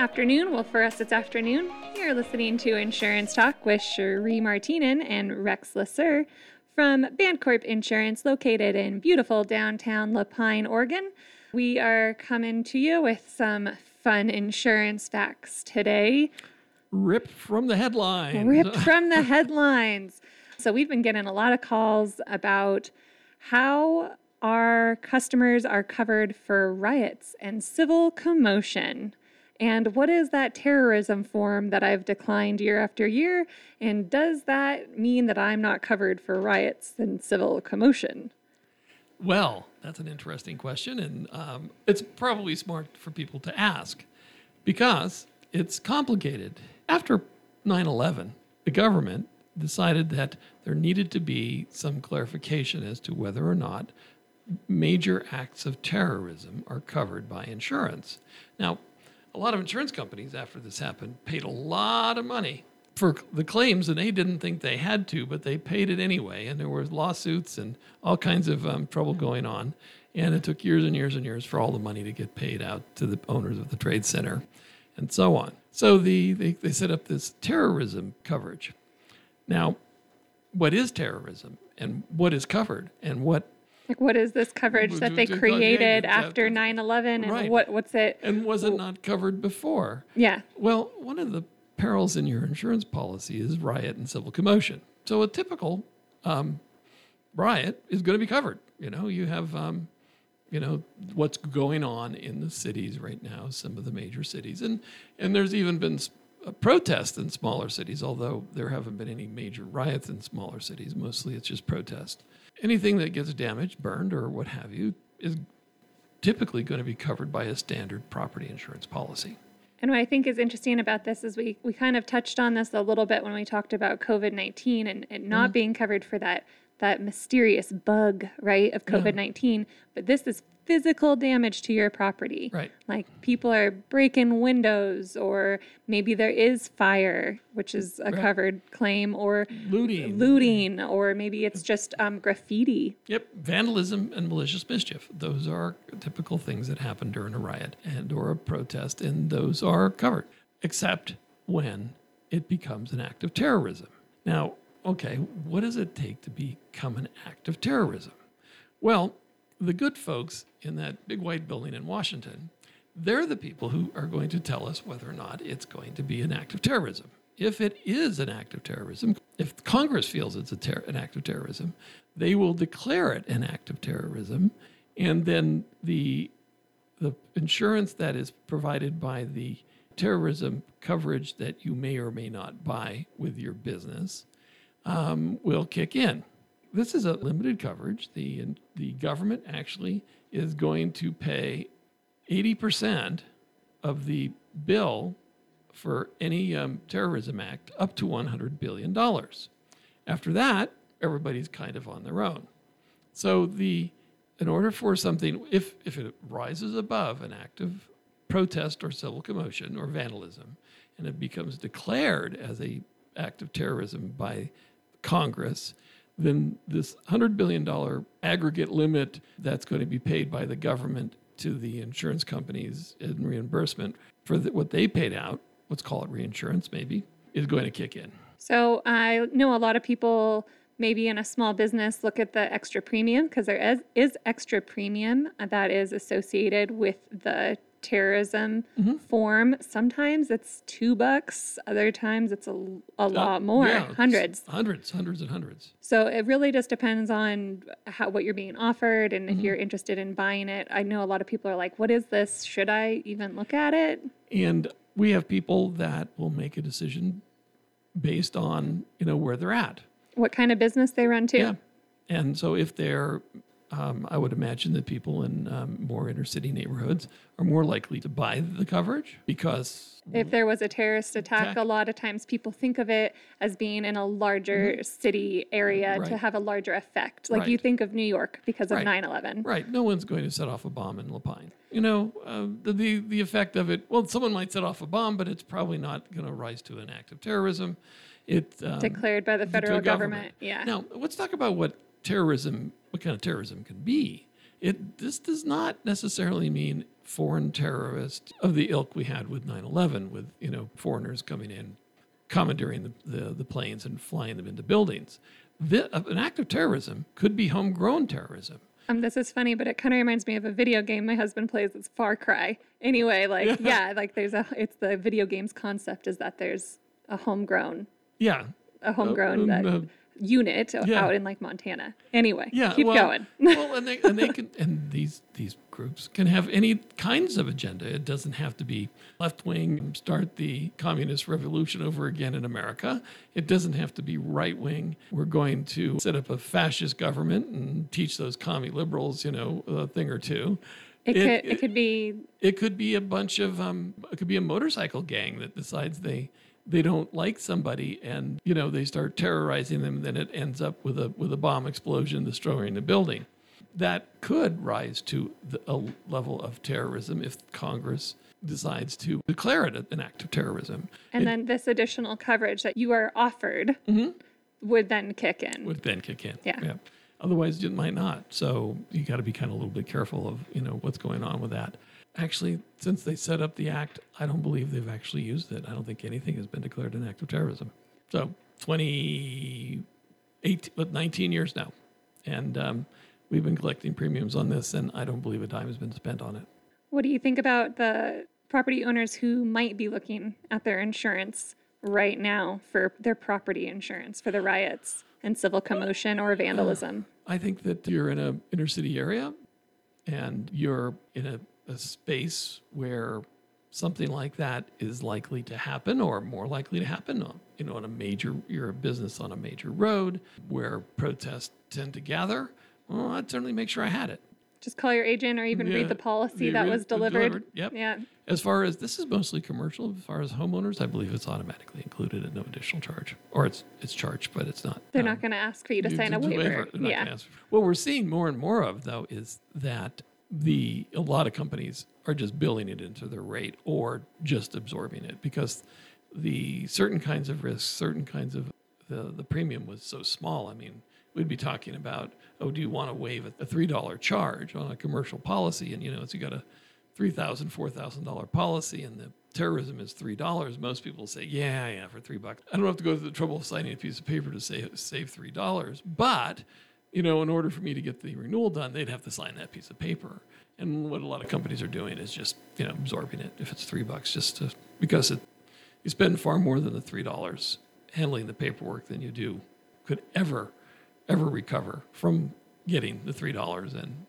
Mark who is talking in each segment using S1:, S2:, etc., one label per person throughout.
S1: Afternoon. Well, for us, it's afternoon. You're listening to Insurance Talk with Cherie Martinen and Rex Lasser from Bancorp Insurance, located in beautiful downtown La Pine, Oregon. We are coming to you with some fun insurance facts today.
S2: Ripped from the headlines.
S1: Ripped from the headlines. So, we've been getting a lot of calls about how our customers are covered for riots and civil commotion. And what is that terrorism form that I've declined year after year? And does that mean that I'm not covered for riots and civil commotion?
S2: Well, that's an interesting question. And um, it's probably smart for people to ask because it's complicated. After 9 11, the government decided that there needed to be some clarification as to whether or not major acts of terrorism are covered by insurance. Now, a lot of insurance companies, after this happened, paid a lot of money for the claims, and they didn't think they had to, but they paid it anyway. And there were lawsuits and all kinds of um, trouble going on. And it took years and years and years for all the money to get paid out to the owners of the trade center and so on. So the, they, they set up this terrorism coverage. Now, what is terrorism and what is covered and what
S1: like, what is this coverage that they created after 9 11? And
S2: Right.
S1: what, what's it?
S2: and was it not covered before?
S1: Yeah.
S2: Well, one of the perils in your insurance policy is riot and civil commotion. So a typical um, riot is going to be covered. You know, you have, um, you know, what's going on in the cities right now, some of the major cities, and and there's even been protest in smaller cities, although there haven't been any major riots in smaller cities. Mostly, it's just protest. Anything that gets damaged, burned, or what have you, is typically going to be covered by a standard property insurance policy.
S1: And what I think is interesting about this is we, we kind of touched on this a little bit when we talked about COVID 19 and, and not
S2: Mm-hmm.
S1: being covered for that, that mysterious bug, right, of COVID 19. But this is physical damage to your property.
S2: Right.
S1: Like people are breaking windows, or maybe there is fire, which is a covered claim, or
S2: Looting.
S1: looting, or maybe it's just um, graffiti.
S2: Yep, vandalism and malicious mischief. Those are typical things that happen during a riot and or a protest, and those are covered, except when it becomes an act of terrorism. Now, okay, what does it take to become an act of terrorism? Well, the good folks in that big white building in Washington, they're the people who are going to tell us whether or not it's going to be an act of terrorism. If it is an act of terrorism, if Congress feels it's a ter- an act of terrorism, they will declare it an act of terrorism, and then the the insurance that is provided by the terrorism coverage that you may or may not buy with your business um, will kick in. This is a limited coverage. The, the government actually is going to pay 80% of the bill for any um, terrorism act up to $100 billion. After that, everybody's kind of on their own. So the in order for something, if if it rises above an act of protest or civil commotion or vandalism, and it becomes declared as a act of terrorism by Congress, then this hundred billion dollar aggregate limit that's going to be paid by the government to the insurance companies in reimbursement for the, what they paid out, let's call it reinsurance maybe, is going to kick in.
S1: So I know a lot of people, maybe in a small business, look at the extra premium because there is, is extra premium that is associated with the terrorism
S2: Mm-hmm.
S1: form. Sometimes it's two bucks, other times it's a, a lot more,
S2: Uh, Yeah,
S1: hundreds.
S2: hundreds, hundreds, and hundreds.
S1: So it really just depends on how what you're being offered and
S2: Mm-hmm.
S1: if you're interested in buying it. I know a lot of people are like, "What is this? Should I even look at it?"
S2: And we have people that will make a decision based on you know where they're at.
S1: What kind of business they run too?
S2: Yeah, and so if they're, um, I would imagine that people in um, more inner city neighborhoods are more likely to buy the coverage because
S1: If there was a terrorist attack,
S2: Attack.
S1: a lot of times people think of it as being in a larger city area to
S2: Mm-hmm.
S1: Have a larger effect. Like you think of New York because of
S2: Right.
S1: 9 11.
S2: right, no one's going to set off a bomb in La Pine. You know, uh, the, the the effect of it. Well, someone might set off a bomb, but it's probably not going to rise to an act of terrorism. It um,
S1: Declared by the federal
S2: a
S1: government. Yeah.
S2: Now, let's talk about what terrorism, what kind of terrorism can be. It this does not necessarily mean foreign terrorists of the ilk we had with 9/11, with you know foreigners coming in, commandeering the, the, the planes and flying them into buildings. The, an act of terrorism could be homegrown terrorism.
S1: Um, this is funny, but it kind of reminds me of a video game my husband plays. It's Far Cry. Anyway, like yeah. yeah, like there's a. It's the video game's concept is that there's a homegrown.
S2: Yeah.
S1: A homegrown. Uh, uh, unit yeah. out in like Montana. Anyway, yeah, keep
S2: well,
S1: going.
S2: well, and they and they can and these these groups can have any kinds of agenda. It doesn't have to be left wing, start the communist revolution over again in America. It doesn't have to be right wing. We're going to set up a fascist government and teach those commie liberals, you know, a thing or two.
S1: It, it, could, it, it could be.
S2: It could be a bunch of. Um, it could be a motorcycle gang that decides they they don't like somebody and you know they start terrorizing them then it ends up with a with a bomb explosion destroying the building. That could rise to the, a level of terrorism if congress decides to declare it an act of terrorism.
S1: And
S2: it,
S1: then this additional coverage that you are offered mm-hmm. would then kick in.
S2: Would then kick in
S1: yeah, yeah.
S2: otherwise it might not. So you got to be kind of a little bit careful of you know what's going on with that actually, since they set up the act, I don't believe they've actually used it. I don't think anything has been declared an act of terrorism. So 28, 19 years now. And um, we've been collecting premiums on this, and I don't believe a dime has been spent on it.
S1: What do you think about the property owners who might be looking at their insurance right now for their property insurance for the riots and civil commotion or vandalism?
S2: I think that you're in an inner city area and you're in a a space where something like that is likely to happen or more likely to happen on, you know, on a major, you're a business on a major road where protests tend to gather, well, I'd certainly make sure I had it.
S1: Just call your agent or even yeah, read the policy that was delivered. delivered.
S2: Yep.
S1: Yeah.
S2: As far as this is mostly commercial, as far as homeowners, I believe it's automatically included at no additional charge, or it's it's charged, but it's not.
S1: They're um, not going to ask for you to sign a waiver. waiver. Yeah.
S2: What we're seeing more and more of, though, is that the a lot of companies are just billing it into their rate or just absorbing it because the certain kinds of risks, certain kinds of the, the premium was so small. I mean, we'd be talking about, oh, do you want to waive a three dollar charge on a commercial policy? And you know, it's you got a three thousand, four thousand dollar policy, and the terrorism is three dollars. Most people say, yeah, yeah, for three bucks. I don't have to go through the trouble of signing a piece of paper to save save three dollars, but you know, in order for me to get the renewal done, they'd have to sign that piece of paper. And what a lot of companies are doing is just, you know, absorbing it if it's three bucks, just to because it you spend far more than the three dollars handling the paperwork than you do could ever ever recover from getting the three dollars in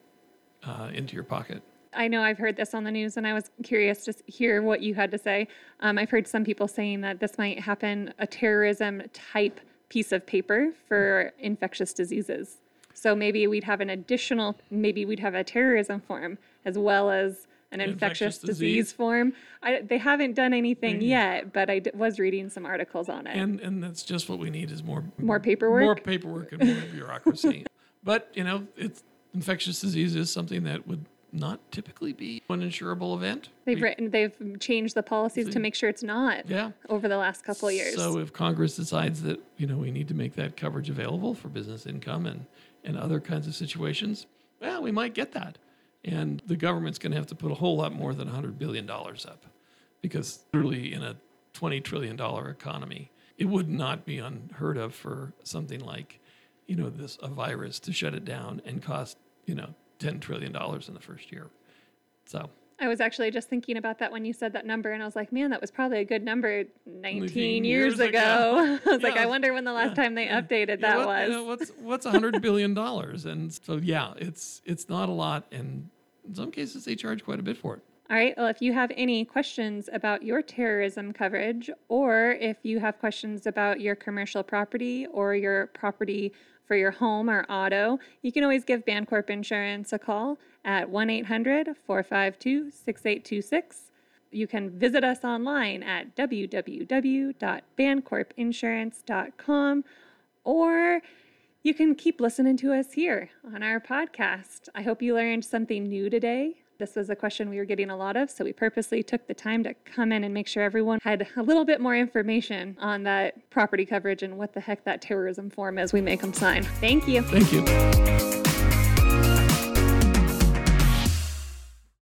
S2: uh, into your pocket.
S1: I know I've heard this on the news, and I was curious to hear what you had to say. Um, I've heard some people saying that this might happen a terrorism type piece of paper for infectious diseases. So maybe we'd have an additional, maybe we'd have a terrorism form as well as an infectious, infectious disease. disease. form. I, they haven't done anything mm-hmm. yet, but I d- was reading some articles on it.
S2: And and that's just what we need is more
S1: more paperwork,
S2: more paperwork, and more bureaucracy. But you know, it's infectious disease is something that would not typically be an insurable event.
S1: They've we, written, they've changed the policies to make sure it's not.
S2: Yeah.
S1: Over the last couple of years.
S2: So if Congress decides that you know we need to make that coverage available for business income and and other kinds of situations, well, we might get that. And the government's going to have to put a whole lot more than $100 billion up because literally in a $20 trillion economy, it would not be unheard of for something like, you know, this a virus to shut it down and cost, you know, $10 trillion in the first year. So
S1: I was actually just thinking about that when you said that number, and I was like, man, that was probably a good number 19 years, years ago. ago. I was yeah, like, I wonder when the last yeah, time they updated yeah, that
S2: what,
S1: was.
S2: You know, what's what's 100 billion dollars? And so yeah, it's it's not a lot, and in some cases they charge quite a bit for it.
S1: All right. Well, if you have any questions about your terrorism coverage, or if you have questions about your commercial property or your property for your home or auto, you can always give Bancorp Insurance a call at 1 800 452 6826. You can visit us online at www.bancorpinsurance.com or you can keep listening to us here on our podcast. I hope you learned something new today. This was a question we were getting a lot of, so we purposely took the time to come in and make sure everyone had a little bit more information on that property coverage and what the heck that terrorism form is we make them sign. Thank you.
S2: Thank you.